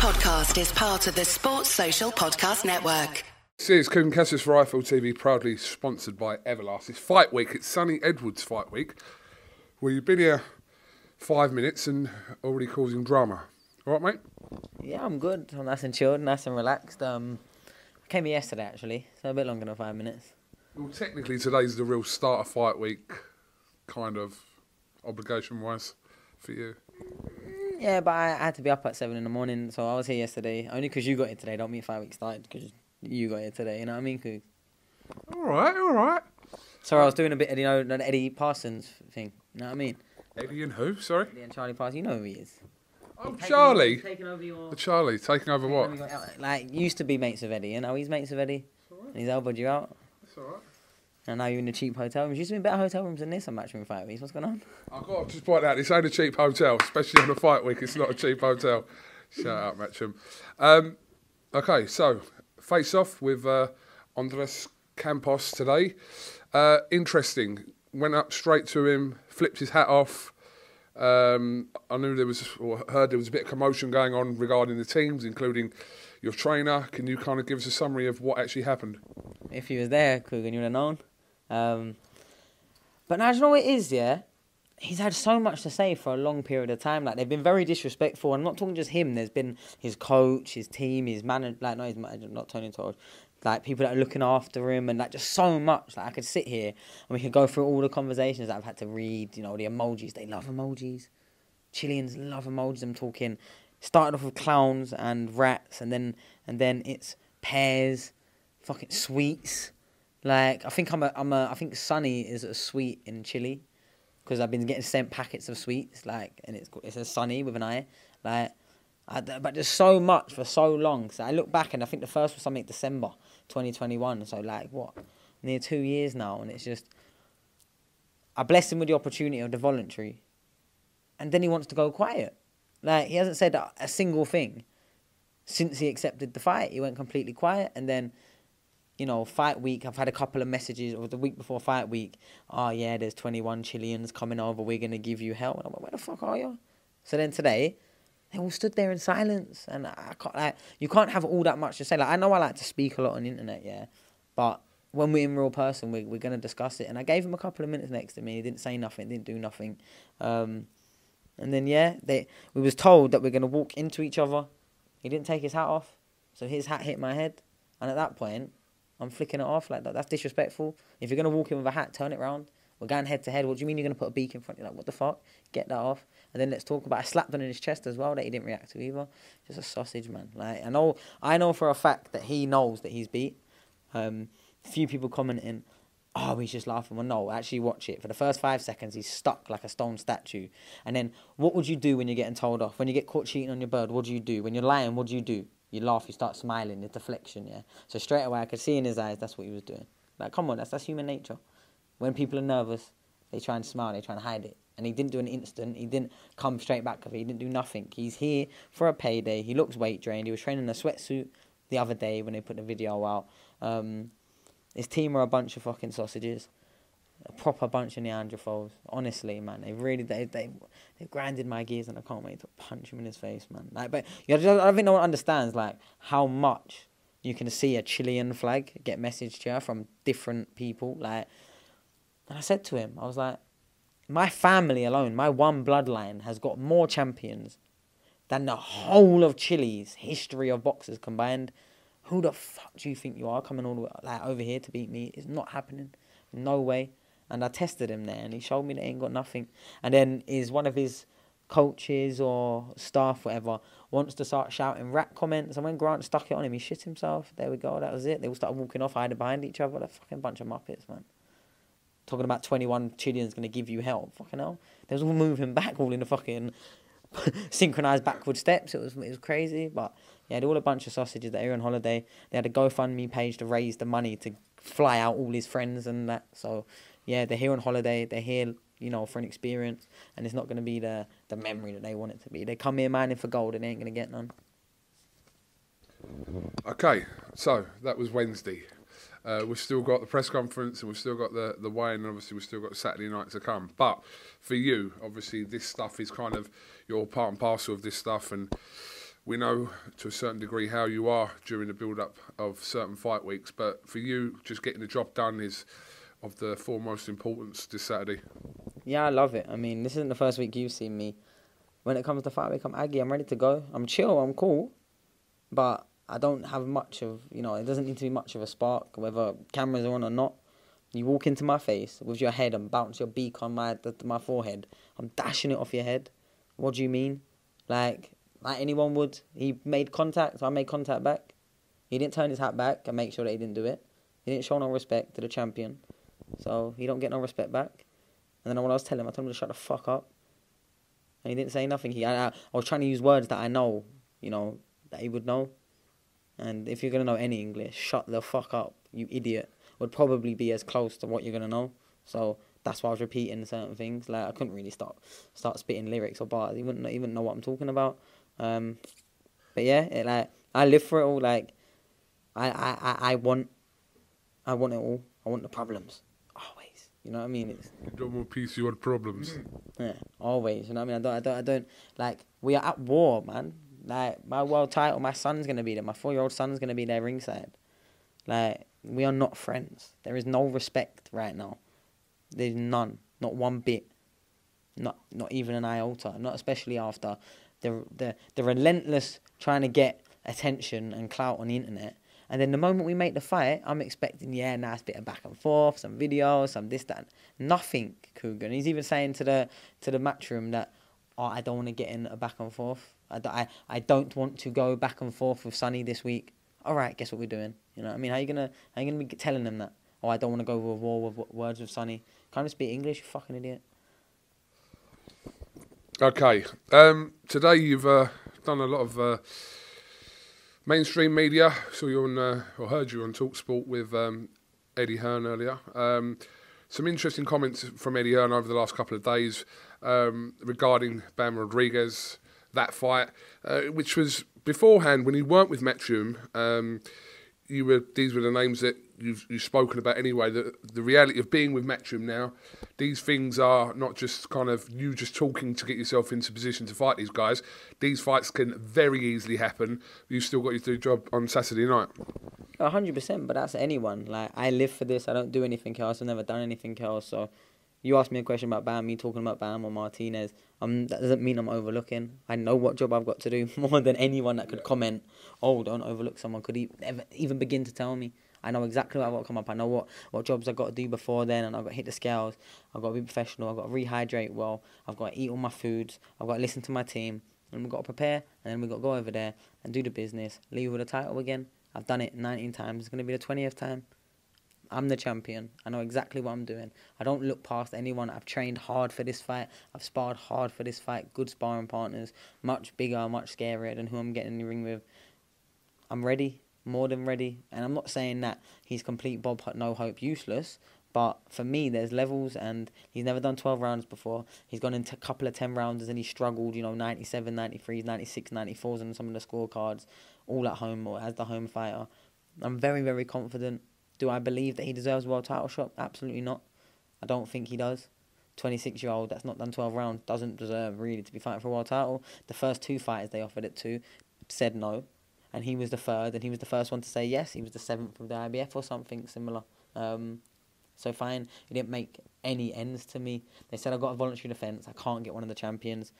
podcast is part of the Sports Social Podcast Network. This is Kugan Cassius for IFL TV, proudly sponsored by Everlast. It's fight week. It's Sunny Edwards fight week. Well, you've been here five minutes and already causing drama. All right, mate? Yeah, I'm good. I'm nice and chilled, nice and relaxed. Um, I came here yesterday actually, so a bit longer than five minutes. Well, technically, today's the real start of fight week, kind of obligation wise for you. Yeah, but I, I had to be up at seven in the morning, so I was here yesterday. Only because you got here today. Don't mean five weeks started because you got here today. You know what I mean? 'Cause- All right, all right. Sorry, I was doing a bit of you know the Eddie Parsons thing. You know what I mean? Eddie and who? Sorry? Eddie and Charlie Parsons. You know who he is. Oh, Taking- Charlie. Taking over your. The Charlie taking over what? Like used to be mates of Eddie, and now he's mates of Eddie. And he's elbowed you out, That's all right. And now you're in a cheap hotel rooms. Used to be better hotel rooms than this on Matchroom Five Weeks. What's going on? I've got to just point out, this ain't a cheap hotel, especially on a fight week. It's not a cheap hotel. Shout out, Matchroom. Um, okay, so face off with uh, Andres Campos today. Uh, interesting. Went up straight to him, flipped his hat off. Um, I knew there was, or heard there was a bit of commotion going on regarding the teams, including your trainer. Can you kind of give us a summary of what actually happened? If he was there, Kugan, you would have known. Um, but now, you know what it is, yeah? He's had so much to say for a long period of time. Like, they've been very disrespectful. I'm not talking just him. There's been his coach, his team, his manager. Like, no, manager, not Tony Torres. Like, people that are looking after him and, like, just so much. Like, I could sit here and we could go through all the conversations that I've had to read. You know, the emojis. They love emojis. Chileans love emojis. I'm talking. Started off with clowns and rats, and then and then it's pears, fucking sweets. Like I think I'm a I'm a I think Sunny is a sweet in Chile, because I've been getting sent packets of sweets. Like and it's it's a Sunny with an I. Like, I, but there's so much for so long. So I look back and I think the first was something December 2021. So like what, near two years now, and it's just. I blessed him with the opportunity of the voluntary, and then he wants to go quiet. Like he hasn't said a, a single thing since he accepted the fight. He went completely quiet, and then, you know, fight week. I've had a couple of messages, or the week before fight week. Oh yeah, there's 21 Chileans coming over. We're gonna give you hell. And I'm like, where the fuck are you? So then today, they all stood there in silence, and I can't like you can't have all that much to say. Like I know I like to speak a lot on the internet, yeah, but when we're in real person, we, we're gonna discuss it. And I gave him a couple of minutes next to me. He didn't say nothing. Didn't do nothing. Um, and then yeah, they we was told that we're gonna walk into each other. He didn't take his hat off, so his hat hit my head. And at that point, I'm flicking it off like that. That's disrespectful. If you're gonna walk in with a hat, turn it round. We're going head to head. What do you mean you're gonna put a beak in front? You're like, what the fuck? Get that off. And then let's talk about. I slapped him in his chest as well that he didn't react to either. Just a sausage man. Like I know, I know for a fact that he knows that he's beat. Um, few people commenting, oh, he's just laughing. Well, no, actually watch it. For the first five seconds, he's stuck like a stone statue. And then, what would you do when you're getting told off? When you get caught cheating on your bird, what do you do? When you're lying, what do you do? You laugh, you start smiling, the deflection, yeah? So straight away, I could see in his eyes that's what he was doing. Like, come on, that's, that's human nature. When people are nervous, they try and smile, they try and hide it. And he didn't do an instant, he didn't come straight back he didn't do nothing. He's here for a payday, he looks weight drained, he was training in a sweatsuit the other day when they put the video out. Um, his team are a bunch of fucking sausages. A proper bunch of Neanderthals. Honestly, man. They really they they they've grinded my gears and I can't wait to punch him in his face, man. Like but you know, I don't think no one understands like how much you can see a Chilean flag get messaged here from different people. Like and I said to him, I was like, My family alone, my one bloodline has got more champions than the whole of Chile's history of boxers combined. Who the fuck do you think you are coming all the way like over here to beat me? It's not happening. No way. And I tested him there and he showed me that he ain't got nothing. And then is one of his coaches or staff, whatever, wants to start shouting rat comments. And when Grant stuck it on him, he shit himself. There we go, that was it. They all started walking off, hiding behind each other. They're fucking bunch of muppets, man. Talking about 21 Chileans going to give you help. Fucking hell. They was all moving back, all in the fucking synchronized backward steps. It was it was crazy, but yeah, they're all a bunch of sausages that are on holiday. They had a GoFundMe page to raise the money to fly out all his friends and that. So yeah, they're here on holiday. They're here, you know, for an experience, and it's not going to be the the memory that they want it to be. They come here mining for gold, and they ain't going to get none. Okay, so that was Wednesday. Uh, we've still got the press conference and we've still got the, the weigh and obviously we've still got Saturday night to come. But for you, obviously, this stuff is kind of you're part and parcel of this stuff, and we know to a certain degree how you are during the build-up of certain fight weeks, but for you, just getting the job done is of the foremost importance this Saturday. Yeah, I love it. I mean, this isn't the first week you've seen me. When it comes to fight week, I'm Aggie. I'm ready to go. I'm chill. I'm cool, but I don't have much of you know. It doesn't need to be much of a spark, whether cameras are on or not. You walk into my face with your head and bounce your beak on my my forehead. I'm dashing it off your head. What do you mean? Like like anyone would. He made contact. So I made contact back. He didn't turn his hat back and make sure that he didn't do it. He didn't show no respect to the champion, so he don't get no respect back. And then when I was telling him, I told him to shut the fuck up. And he didn't say nothing. He, I, I was trying to use words that I know, you know, that he would know. And if you're gonna know any English, shut the fuck up, you idiot. Would probably be as close to what you're gonna know. So that's why I was repeating certain things. Like I couldn't really start start spitting lyrics or bars. He wouldn't even know what I'm talking about. Um, but yeah, it, like I live for it all. Like I, I, I, I want, I want it all. I want the problems. You know what I mean? It's You don't want peace, you want problems. yeah, always. You know what I mean? I don't, I don't, I don't like. We are at war, man. Like my world title, my son's gonna be there. My four-year-old son's gonna be there ringside. Like we are not friends. There is no respect right now. There's none, not one bit. Not, not even an iota. Not especially after the the the relentless trying to get attention and clout on the internet. And then the moment we make the fight, I'm expecting, yeah, nice bit of back and forth, some videos, some this, that. Nothing, Kugan. And he's even saying to the to the matchroom that, oh, I don't want to get in a back and forth. I, I, I don't want to go back and forth with Sunny this week. All right, guess what we're doing? You know what I mean? How you gonna how you gonna be telling them that? Oh, I don't want to go with war with words with Sunny. Can't you speak English, you fucking idiot? Okay. Um, today you've uh, done a lot of uh, mainstream media. Saw you on, uh, or heard you on Talksport with um, Eddie Hearn earlier. Um, some interesting comments from Eddie Hearn over the last couple of days um, regarding Bam Rodriguez, that fight, uh, which was beforehand when he weren't with Matchroom. You were these were the names that you've you've spoken about anyway. The the reality of being with Matchroom now, these things are not just kind of you just talking to get yourself into position to fight these guys. These fights can very easily happen. You've still got your do job on Saturday night. A hundred percent, but that's anyone. Like I live for this. I don't do anything else. I've never done anything else. So, you asked me a question about Bam. Me talking about Bam or Martinez. Um, that doesn't mean I'm overlooking. I know what job I've got to do more than anyone that could comment. Oh, don't overlook someone. Could e- ever, even begin to tell me. I know exactly what I've got to come up. I know what, what jobs I've got to do before then, and I've got to hit the scales. I've got to be professional. I've got to rehydrate well. I've got to eat all my foods. I've got to listen to my team. And we've got to prepare, and then we've got to go over there and do the business. Leave with a title again. I've done it 19 times. It's going to be the 20th time. I'm the champion. I know exactly what I'm doing. I don't look past anyone. I've trained hard for this fight. I've sparred hard for this fight. Good sparring partners. Much bigger, much scarier than who I'm getting in the ring with. I'm ready. More than ready. And I'm not saying that he's complete Bob no hope useless. But for me, there's levels, and he's never done 12 rounds before. He's gone into a couple of 10 rounds and he struggled, you know, 97, 93, 96, 94s on some of the scorecards, all at home or as the home fighter. I'm very, very confident. Do I believe that he deserves a world title shot? Absolutely not. I don't think he does. 26 year old that's not done 12 rounds doesn't deserve really to be fighting for a world title. The first two fighters they offered it to said no, and he was the third, and he was the first one to say yes. He was the seventh of the IBF or something similar. Um, so fine, it didn't make any ends to me. They said I got a voluntary defence. I can't get one of the champions.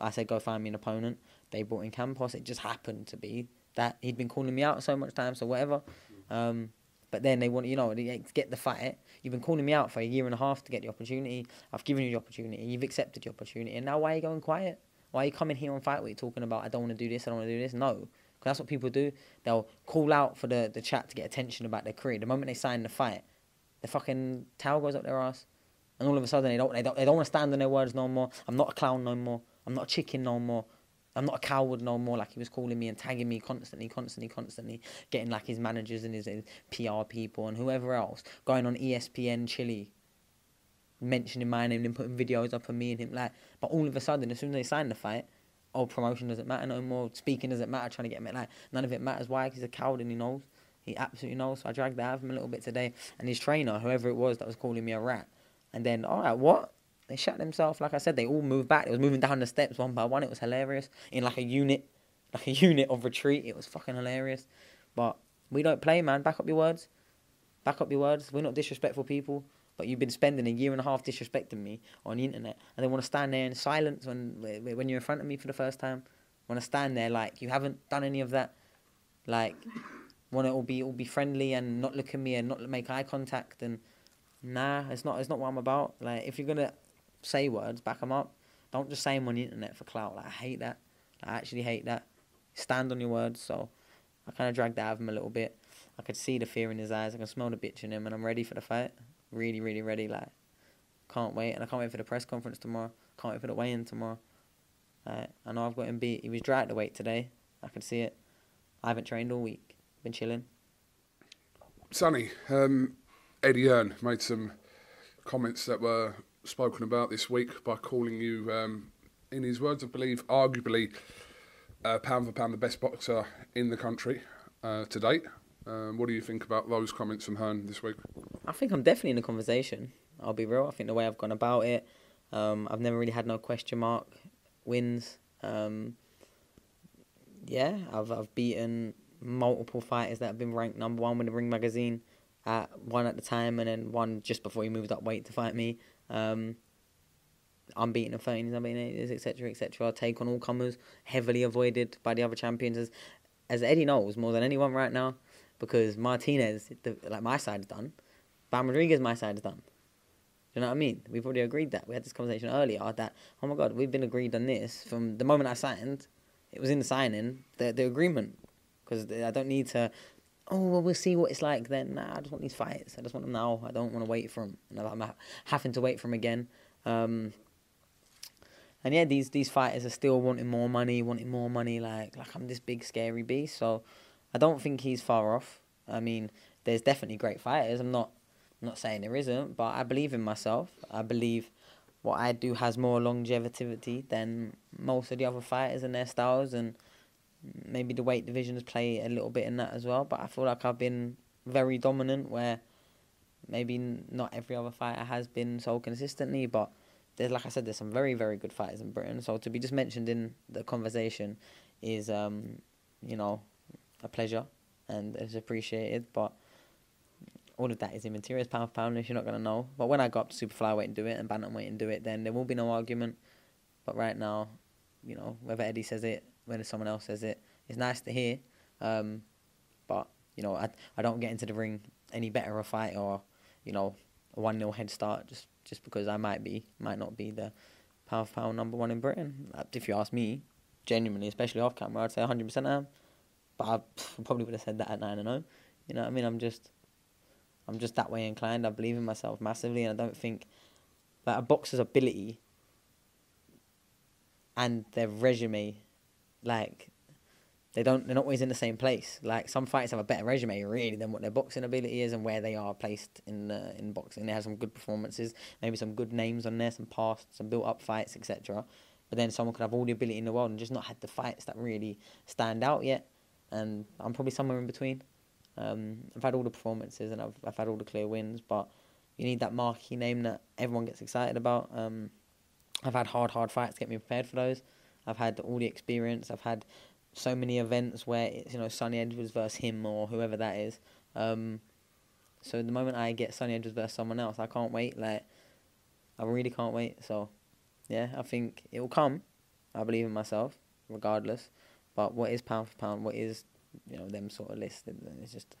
I said go find me an opponent. They brought in Campos. It just happened to be that he'd been calling me out so much time, so whatever. Um, but then they want, you know, to get the fight. You've been calling me out for a year and a half to get the opportunity. I've given you the opportunity. You've accepted the opportunity. And now why are you going quiet? Why are you coming here on Fight Week talking about, I don't want to do this, I don't want to do this? No. That's what people do. They'll call out for the, the chat to get attention about their career. The moment they sign the fight, the fucking towel goes up their ass. And all of a sudden, they don't, they don't, they don't want to stand on their words no more. I'm not a clown no more. I'm not a chicken no more. I'm not a coward no more, like he was calling me and tagging me constantly, constantly, constantly, getting like his managers and his, his PR people and whoever else, going on ESPN Chile, mentioning my name and putting videos up of me and him. Like, but all of a sudden, as soon as they sign the fight, oh, promotion doesn't matter no more, speaking doesn't matter, trying to get him, like, none of it matters. Why? Because he's a coward and he knows. He absolutely knows. So I dragged that out of him a little bit today. And his trainer, whoever it was that was calling me a rat, and then, all right, what? They shut themselves. Like I said, they all moved back. It was moving down the steps one by one. It was hilarious in like a unit. like a unit of retreat. It was fucking hilarious. But we don't play, man. Back up your words. Back up your words. We're not disrespectful people. But you've been spending a year and a half disrespecting me on the internet, and they want to stand there in silence when when you're in front of me for the first time. Want to stand there like you haven't done any of that. Like, want to all be all be friendly and not look at me and not make eye contact and nah, it's not it's not what I'm about. Like, if you're gonna say words, back them up. Don't just say them on the internet for clout. Like, I hate that. I actually hate that. Stand on your words. So, I kind of dragged that out of him a little bit. I could see the fear in his eyes. I can smell the bitch in him, and I'm ready for the fight. Really, really ready. Like, can't wait, and I can't wait for the press conference tomorrow. Can't wait for the weigh-in tomorrow. Like, I know I've got him beat. He was dry at the weight today. I can see it. I haven't trained all week. Been chilling. Sunny, um, Eddie Hearn made some comments that were spoken about this week by calling you, um, in his words, I believe, arguably uh, pound for pound the best boxer in the country uh, to date. Um, what do you think about those comments from Hearn this week? I think I'm definitely in the conversation. I'll be real. I think the way I've gone about it, um, I've never really had no question mark wins. Um, yeah, I've I've beaten multiple fighters that have been ranked number one with the Ring magazine, at one at the time, and then one just before he moved up weight to fight me. Um, unbeaten in 13s, unbeaten etc., etc. I take on all comers, heavily avoided by the other champions. As, as Eddie knows more than anyone right now, because Martinez, the, like my side is done, Bam Rodriguez, my side is done. Do you know what I mean? We've already agreed that. We had this conversation earlier that, oh my God, we've been agreed on this from the moment I signed. It was in the signing, the, the agreement. Because I don't need to, oh, well, we'll see what it's like then. Nah, I just want these fights. I just want them now. I don't want to wait for them. And I'm having to wait for them again. Um, and yeah, these these fighters are still wanting more money, wanting more money. Like like I'm this big scary beast. So I don't think he's far off. I mean, there's definitely great fighters. I'm not I'm not saying there isn't, but I believe in myself. I believe what I do has more longevity than most of the other fighters and their styles, and maybe the weight divisions play a little bit in that as well. But I feel like I've been very dominant, where maybe not every other fighter has been so consistently, but there's like I said, there's some very very good fighters in Britain. So to be just mentioned in the conversation is, um, you know, a pleasure and it's appreciated. But all of that is immaterial. It's pound for pound. If you're not gonna know, but when I go up to super flyweight and do it and bantamweight and do it, then there will be no argument. But right now, you know, whether Eddie says it, whether someone else says it, it's nice to hear. Um, but you know, I I don't get into the ring any better a fight or you know a one 0 head start just just because I might be might not be the pound for pound number one in Britain. If you ask me, genuinely, especially off camera, I'd say 100% I am. But I probably would have said that at 9 and 0. You know what I mean? I'm just I'm just that way inclined. I believe in myself massively, and I don't think that a boxer's ability and their resume, like, they don't they're not always in the same place. Like some fighters have a better resume really than what their boxing ability is and where they are placed in uh, in boxing. They have some good performances, maybe some good names on there, some past, some built up fights, etc. But then someone could have all the ability in the world and just not had the fights that really stand out yet. And I'm probably somewhere in between. Um, I've had all the performances and I've I've had all the clear wins, but you need that marquee name that everyone gets excited about. Um, I've had hard, hard fights to get me prepared for those. I've had all the experience. I've had so many events where it's you know Sunny Edwards versus him or whoever that is. Um, so the moment I get Sunny Edwards versus someone else, I can't wait. Like I really can't wait. So yeah, I think it will come. I believe in myself, regardless. But what is pound for pound? What is you know them sort of list. It's just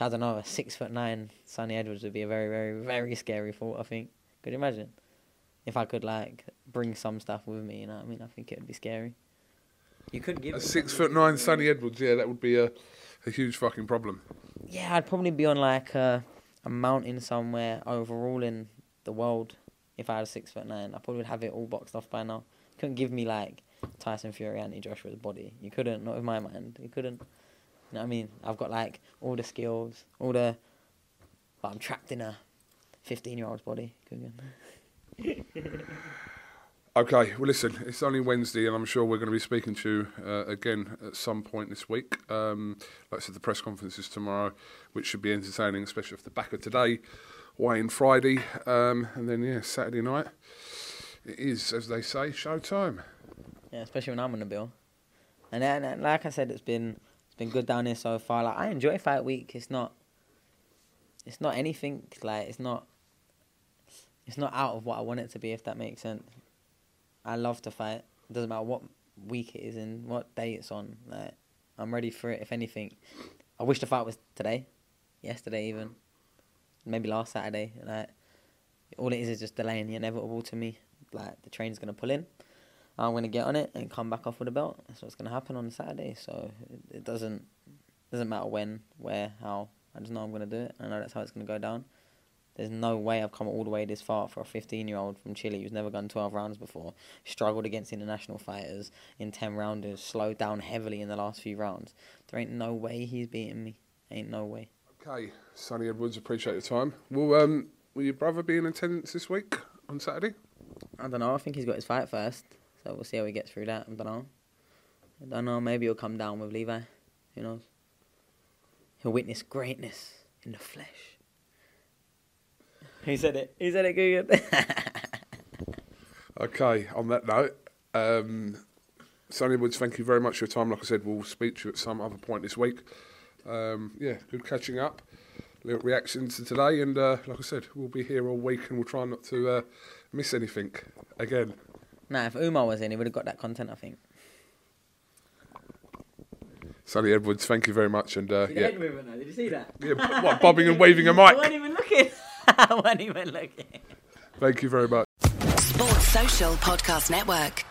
I don't know. A six foot nine Sunny Edwards would be a very very very scary thought. I think. Could you imagine? If I could like bring some stuff with me, you know what I mean? I think it would be scary. You could give a six foot nine Sunny Edwards. Yeah, that would be a a huge fucking problem. Yeah, I'd probably be on like a, a mountain somewhere overruling the world if I had a six foot nine. I probably would have it all boxed off by now. couldn't give me like Tyson Fury, Anthony Joshua's body. You couldn't, not with my mind. You couldn't. You know what I mean? I've got like all the skills, all the. But I'm trapped in a 15 year old's body. okay, well, listen, it's only Wednesday, and I'm sure we're going to be speaking to you uh, again at some point this week. Um, like I said, the press conference is tomorrow, which should be entertaining, especially off the back of today, weighing Friday, um, and then, yeah, Saturday night. It is, as they say, showtime. Yeah, especially when I'm on the bill. And then, and like I said, it's been it's been good down here so far. Like I enjoy fight week. It's not it's not anything like it's not it's not out of what I want it to be. If that makes sense. I love to fight. It doesn't matter what week it is and what day it's on. Like I'm ready for it. If anything, I wish the fight was today, yesterday even, maybe last Saturday. Like all it is is just delaying the inevitable to me. Like the train's gonna pull in. I'm gonna get on it and come back off with a belt. That's what's gonna happen on Saturday. So it, it doesn't doesn't matter when, where, how. I just know I'm gonna do it. I know that's how it's gonna go down. There's no way I've come all the way this far for a 15 year old from Chile who's never gone 12 rounds before, struggled against international fighters in 10 rounders, slowed down heavily in the last few rounds. There ain't no way he's beating me. Ain't no way. Okay, Sunny Edwards, appreciate your time. Will um, will your brother be in attendance this week on Saturday? I don't know. I think he's got his fight first, so we'll see how he gets through that. I don't know. I don't know. Maybe he'll come down with Levi. Who knows? He'll witness greatness in the flesh. He said it. He said it, Kugan. Okay, on that note, um, Sunny Woods, thank you very much for your time. Like I said, we'll speak to you at some other point this week. Um, yeah, good catching up. Little reactions to today, and uh, like I said, we'll be here all week, and we'll try not to uh, miss anything again. Nah, if Umar was in, he would have got that content, I think. Sunny Edwards, thank you very much, and uh, yeah, movement, though. Did you see that? yeah, b- what, bobbing and waving a mic. wasn't even looking. I wasn't even looking. Thank you very much. Sports Social Podcast Network.